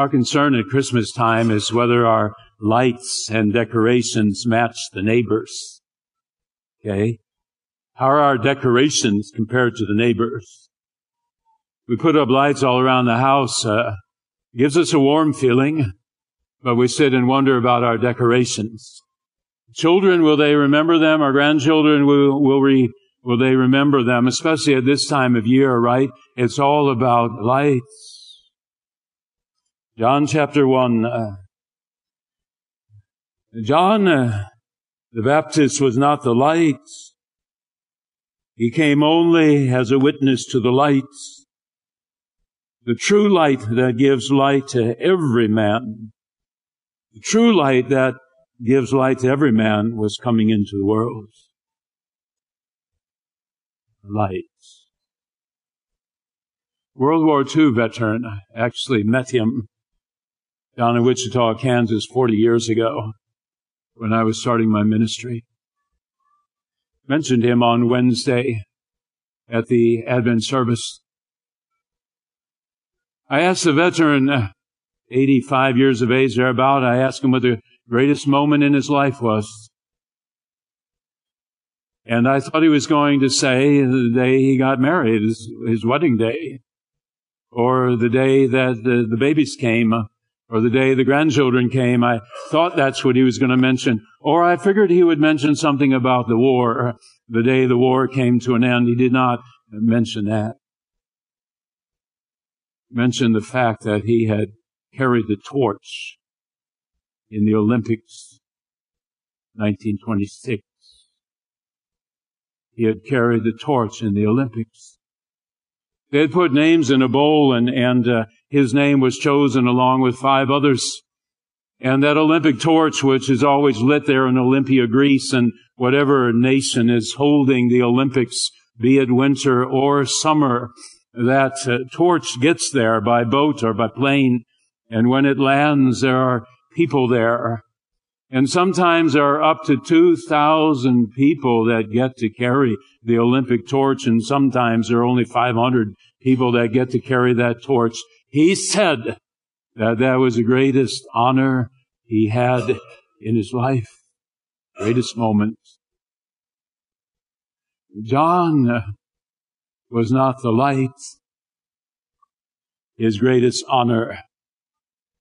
Our concern at Christmas time is whether our lights and decorations match the neighbors. Okay? How are our decorations compared to the neighbors? We put up lights all around the house. Uh, gives us a warm feeling, but we sit and wonder about our decorations. Children, will they remember them? Our grandchildren, will, will, will they remember them? Especially at this time of year, right? It's all about lights. John chapter 1. Uh, John uh, the Baptist was not the light. He came only as a witness to the light. The true light that gives light to every man. The true light that gives light to every man was coming into the world. Light. World War II veteran actually met him down in Wichita, Kansas 40 years ago when I was starting my ministry. Mentioned him on Wednesday at the Advent service. I asked the veteran, uh, 85 years of age thereabout, I asked him what the greatest moment in his life was. And I thought he was going to say the day he got married, his, his wedding day, or the day that the, the babies came, or the day the grandchildren came. I thought that's what he was going to mention. Or I figured he would mention something about the war, the day the war came to an end. He did not mention that. Mention the fact that he had carried the torch in the Olympics 1926. He had carried the torch in the Olympics. They had put names in a bowl and, and uh, his name was chosen along with five others. And that Olympic torch, which is always lit there in Olympia, Greece, and whatever nation is holding the Olympics, be it winter or summer, that uh, torch gets there by boat or by plane. And when it lands, there are people there. And sometimes there are up to 2,000 people that get to carry the Olympic torch, and sometimes there are only 500 people that get to carry that torch. He said that that was the greatest honor he had in his life, greatest moment. John was not the light. His greatest honor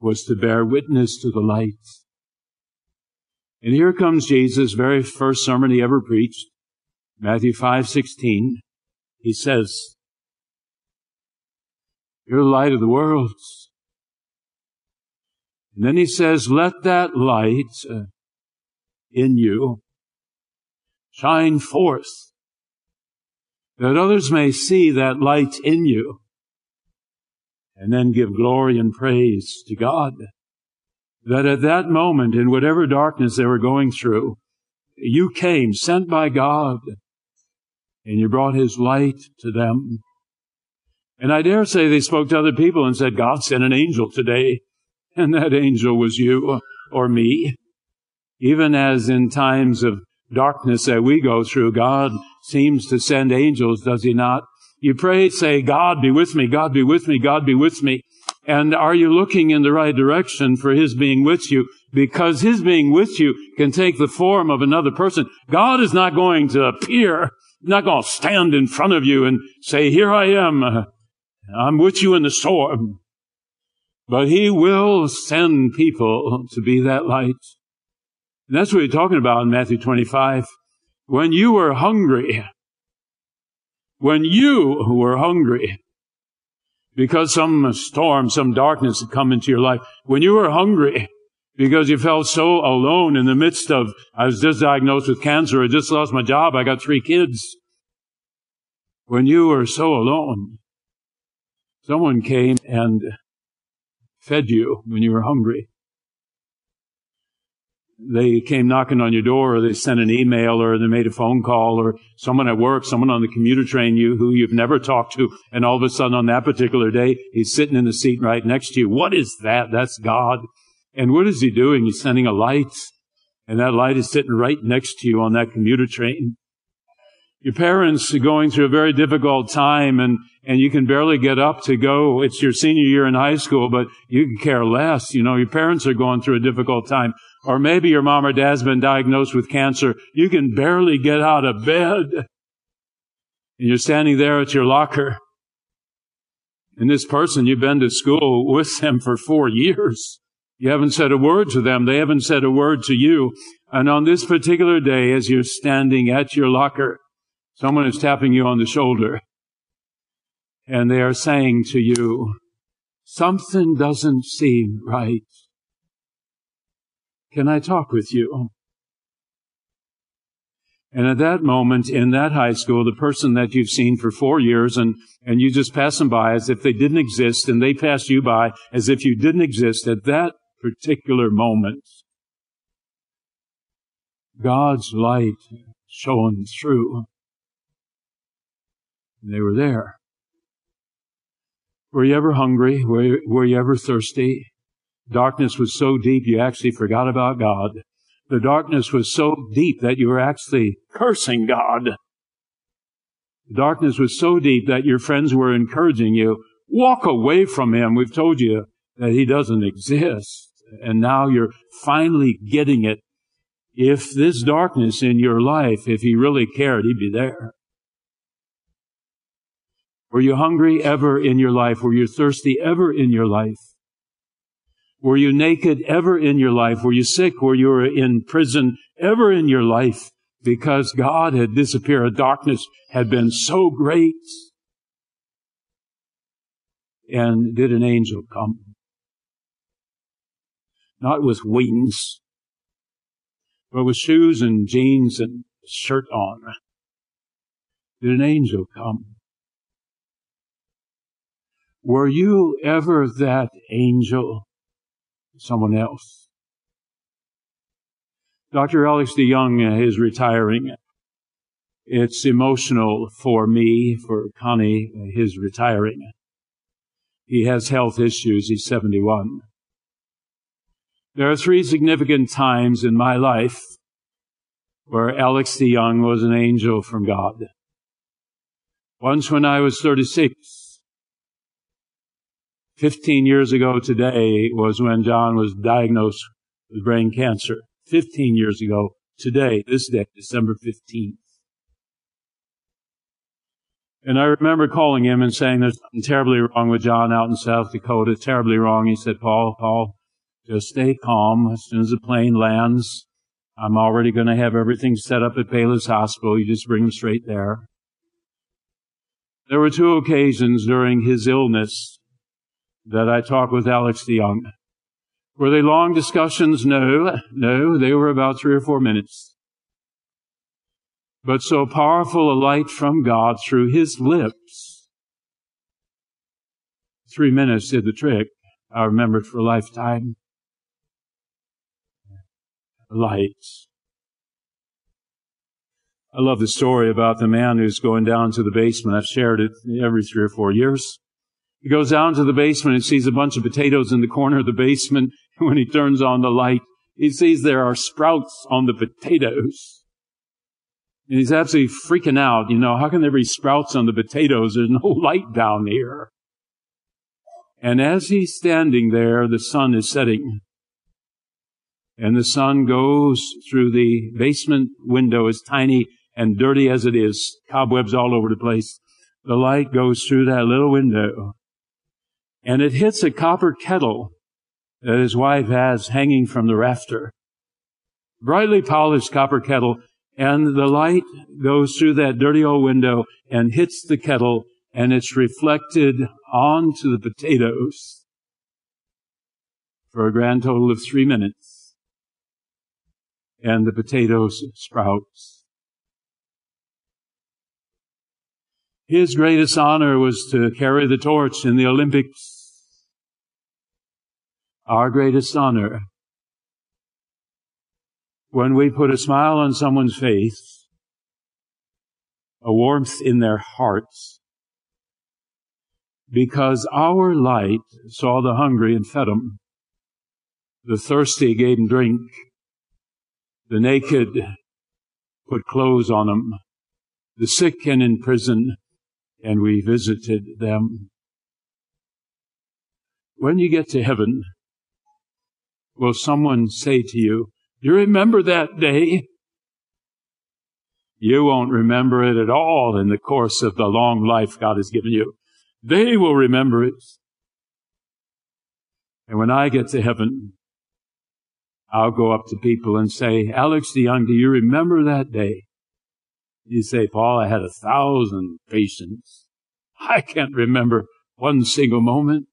was to bear witness to the light. And here comes Jesus' very first sermon he ever preached, Matthew 5:16. He says, you're the light of the world. And then he says, let that light uh, in you shine forth that others may see that light in you and then give glory and praise to God. That at that moment, in whatever darkness they were going through, you came sent by God and you brought his light to them. And I dare say they spoke to other people and said, God sent an angel today, and that angel was you or me. Even as in times of darkness that we go through, God seems to send angels, does he not? You pray, say, God be with me, God be with me, God be with me. And are you looking in the right direction for His being with you? Because His being with you can take the form of another person. God is not going to appear, not going to stand in front of you and say, here I am. I'm with you in the storm. But he will send people to be that light. And that's what he's talking about in Matthew 25. When you were hungry, when you were hungry, because some storm, some darkness had come into your life, when you were hungry, because you felt so alone in the midst of, I was just diagnosed with cancer, I just lost my job, I got three kids. When you were so alone, Someone came and fed you when you were hungry. They came knocking on your door or they sent an email or they made a phone call or someone at work, someone on the commuter train you who you've never talked to. And all of a sudden on that particular day, he's sitting in the seat right next to you. What is that? That's God. And what is he doing? He's sending a light and that light is sitting right next to you on that commuter train. Your parents are going through a very difficult time and, and you can barely get up to go. It's your senior year in high school, but you can care less. You know, your parents are going through a difficult time. Or maybe your mom or dad's been diagnosed with cancer. You can barely get out of bed. And you're standing there at your locker. And this person, you've been to school with them for four years. You haven't said a word to them. They haven't said a word to you. And on this particular day, as you're standing at your locker, someone is tapping you on the shoulder and they are saying to you, something doesn't seem right. Can I talk with you? And at that moment in that high school, the person that you've seen for four years and, and you just pass them by as if they didn't exist and they pass you by as if you didn't exist at that particular moment, God's light shone through. They were there. Were you ever hungry? Were you, were you ever thirsty? Darkness was so deep you actually forgot about God. The darkness was so deep that you were actually cursing God. The darkness was so deep that your friends were encouraging you, walk away from him. We've told you that he doesn't exist. And now you're finally getting it. If this darkness in your life, if he really cared, he'd be there. Were you hungry ever in your life? Were you thirsty ever in your life? Were you naked ever in your life? Were you sick? Were you in prison ever in your life? Because God had disappeared. Darkness had been so great. And did an angel come? Not with wings, but with shoes and jeans and shirt on. Did an angel come? Were you ever that angel someone else. Dr. Alex DeYoung uh, is retiring. It's emotional for me, for Connie, uh, his retiring. He has health issues. He's 71. There are three significant times in my life where Alex DeYoung was an angel from God. Once when I was 36, 15 years ago today was when John was diagnosed with brain cancer. 15 years ago today, this day, December 15th. And I remember calling him and saying there's something terribly wrong with John out in South Dakota, terribly wrong. He said, Paul, Paul, just stay calm. As soon as the plane lands, I'm already going to have everything set up at Bayless Hospital. You just bring him straight there. There were two occasions during his illness that I talked with Alex DeYoung. Were they long discussions? No, no, they were about three or four minutes. But so powerful a light from God through his lips. Three minutes did the trick. I remember it for a lifetime. Lights. I love the story about the man who's going down to the basement. I've shared it every three or four years. He goes down to the basement and sees a bunch of potatoes in the corner of the basement. When he turns on the light, he sees there are sprouts on the potatoes. And he's absolutely freaking out. You know, how can there be sprouts on the potatoes? There's no light down here. And as he's standing there, the sun is setting. And the sun goes through the basement window as tiny and dirty as it is, cobwebs all over the place. The light goes through that little window and it hits a copper kettle that his wife has hanging from the rafter. Brightly polished copper kettle, and the light goes through that dirty old window and hits the kettle, and it's reflected onto the potatoes for a grand total of three minutes. And the potatoes sprouts. His greatest honor was to carry the torch in the Olympics our greatest honor when we put a smile on someone's face, a warmth in their hearts, because our light saw the hungry and fed them, the thirsty gave them drink, the naked put clothes on them, the sick and in prison, and we visited them. When you get to heaven, will someone say to you, you remember that day? You won't remember it at all in the course of the long life God has given you. They will remember it. And when I get to heaven, I'll go up to people and say, Alex DeYoung, do you remember that day? You say, Paul, I had a thousand patients. I can't remember one single moment.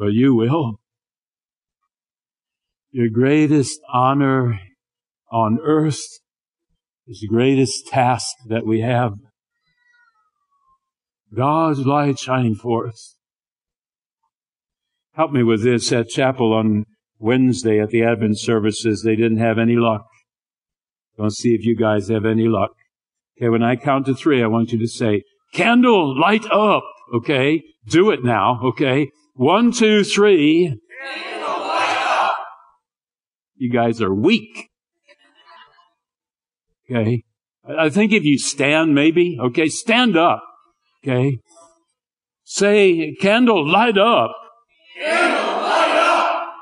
But you will. Your greatest honor on earth is the greatest task that we have. God's light shining forth. Help me with this at chapel on Wednesday at the Advent services. They didn't have any luck. Don't see if you guys have any luck. Okay, when I count to three, I want you to say, candle, light up. Okay, do it now. Okay, one, two, three. You guys are weak. Okay. I think if you stand, maybe, okay, stand up. Okay. Say, candle, light up. Candle, light up.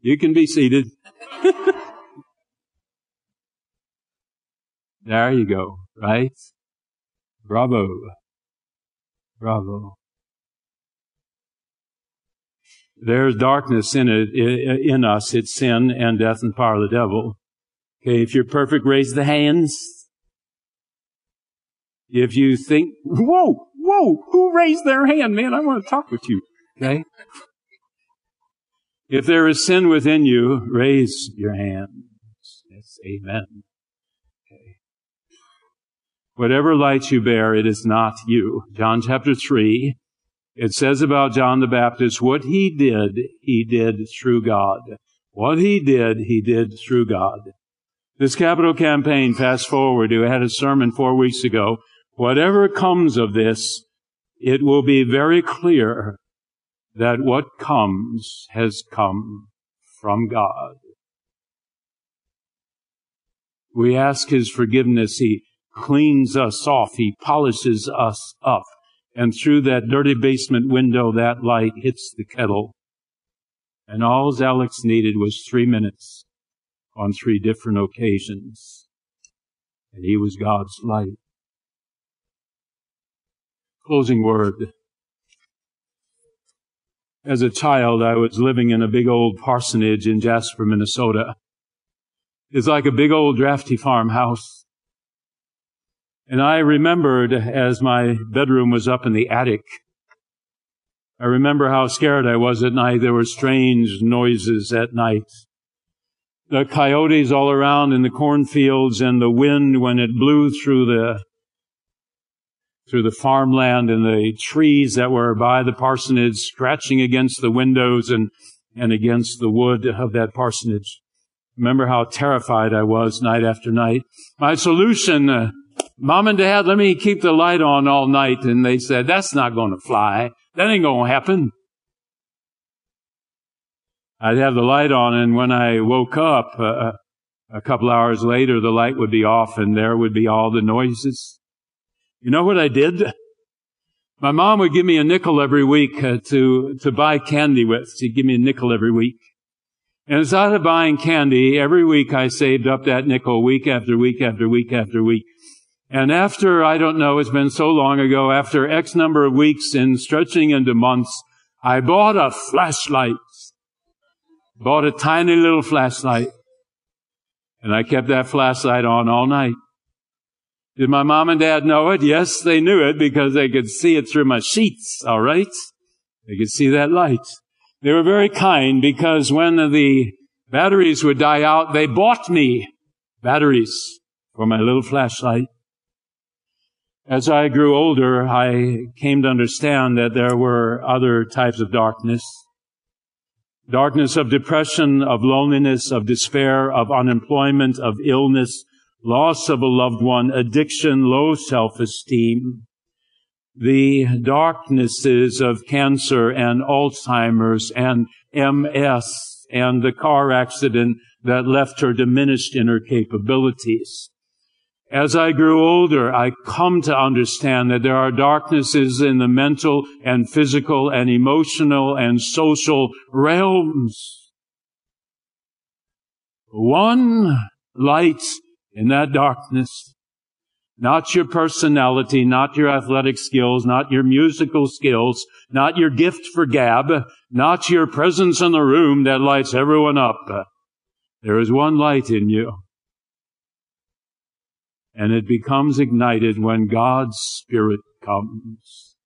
You can be seated. there you go, right? Bravo. Bravo. There's darkness in it, in us. It's sin and death and power of the devil. Okay, if you're perfect, raise the hands. If you think, whoa, whoa, who raised their hand, man? I want to talk with you. Okay? If there is sin within you, raise your hands. Yes, amen. Okay. Whatever light you bear, it is not you. John chapter 3, it says about John the Baptist, what he did, he did through God. What he did, he did through God. This capital campaign, fast forward, I had a sermon four weeks ago. Whatever comes of this, it will be very clear that what comes has come from God. We ask His forgiveness. He cleans us off. He polishes us up. And through that dirty basement window, that light hits the kettle. And all Alex needed was three minutes on three different occasions. And he was God's light. Closing word. As a child, I was living in a big old parsonage in Jasper, Minnesota. It's like a big old drafty farmhouse. And I remembered as my bedroom was up in the attic, I remember how scared I was at night. There were strange noises at night. The coyotes all around in the cornfields and the wind when it blew through the through the farmland and the trees that were by the parsonage scratching against the windows and, and against the wood of that parsonage. Remember how terrified I was night after night. My solution, uh, Mom and Dad, let me keep the light on all night. And they said, that's not going to fly. That ain't going to happen. I'd have the light on, and when I woke up, uh, a couple hours later, the light would be off, and there would be all the noises. You know what I did? My mom would give me a nickel every week uh, to to buy candy with. She'd give me a nickel every week. And instead of buying candy, every week I saved up that nickel week after week after week after week. And after, I don't know, it's been so long ago, after X number of weeks and stretching into months, I bought a flashlight. Bought a tiny little flashlight. And I kept that flashlight on all night. Did my mom and dad know it? Yes, they knew it because they could see it through my sheets, all right? They could see that light. They were very kind because when the batteries would die out, they bought me batteries for my little flashlight. As I grew older, I came to understand that there were other types of darkness. Darkness of depression, of loneliness, of despair, of unemployment, of illness, loss of a loved one, addiction, low self-esteem. The darknesses of cancer and Alzheimer's and MS and the car accident that left her diminished in her capabilities. As I grew older, I come to understand that there are darknesses in the mental and physical and emotional and social realms. One light in that darkness not your personality, not your athletic skills, not your musical skills, not your gift for gab, not your presence in the room that lights everyone up. There is one light in you. And it becomes ignited when God's Spirit comes.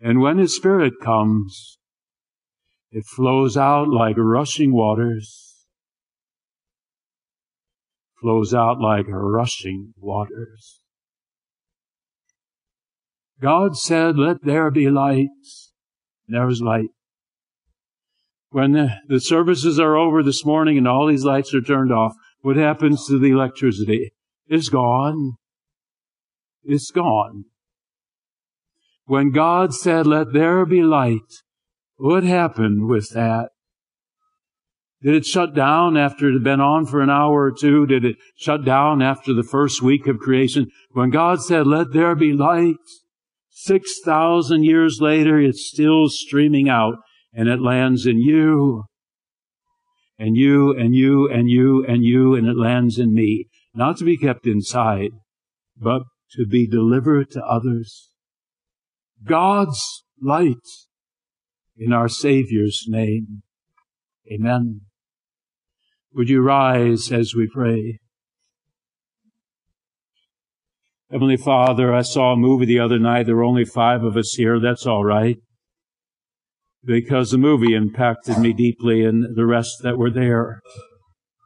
And when His Spirit comes, it flows out like rushing waters flows out like rushing waters. God said, let there be light. There was light. When the, the services are over this morning and all these lights are turned off, what happens to the electricity? It's gone. It's gone. When God said, let there be light, what happened with that? Did it shut down after it had been on for an hour or two? Did it shut down after the first week of creation? When God said, let there be light, 6,000 years later, it's still streaming out and it lands in you and you and you and you and you and it lands in me. Not to be kept inside, but to be delivered to others. God's light in our Savior's name. Amen. Would you rise as we pray? Heavenly Father, I saw a movie the other night. There were only five of us here. That's all right. Because the movie impacted me deeply and the rest that were there.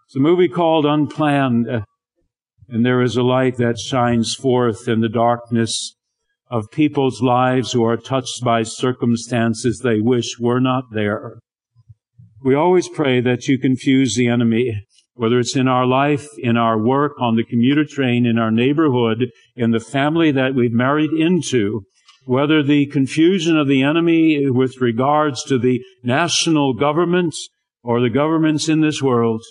It's a movie called Unplanned. And there is a light that shines forth in the darkness of people's lives who are touched by circumstances they wish were not there. We always pray that you confuse the enemy, whether it's in our life, in our work, on the commuter train, in our neighborhood, in the family that we've married into, whether the confusion of the enemy with regards to the national governments or the governments in this world,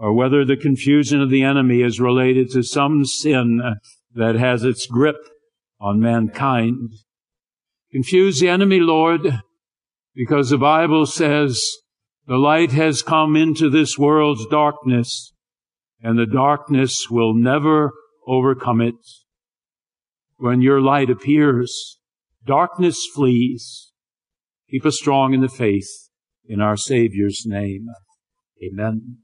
or whether the confusion of the enemy is related to some sin that has its grip on mankind. Confuse the enemy, Lord, because the Bible says the light has come into this world's darkness and the darkness will never overcome it. When your light appears, darkness flees. Keep us strong in the faith in our Savior's name. Amen.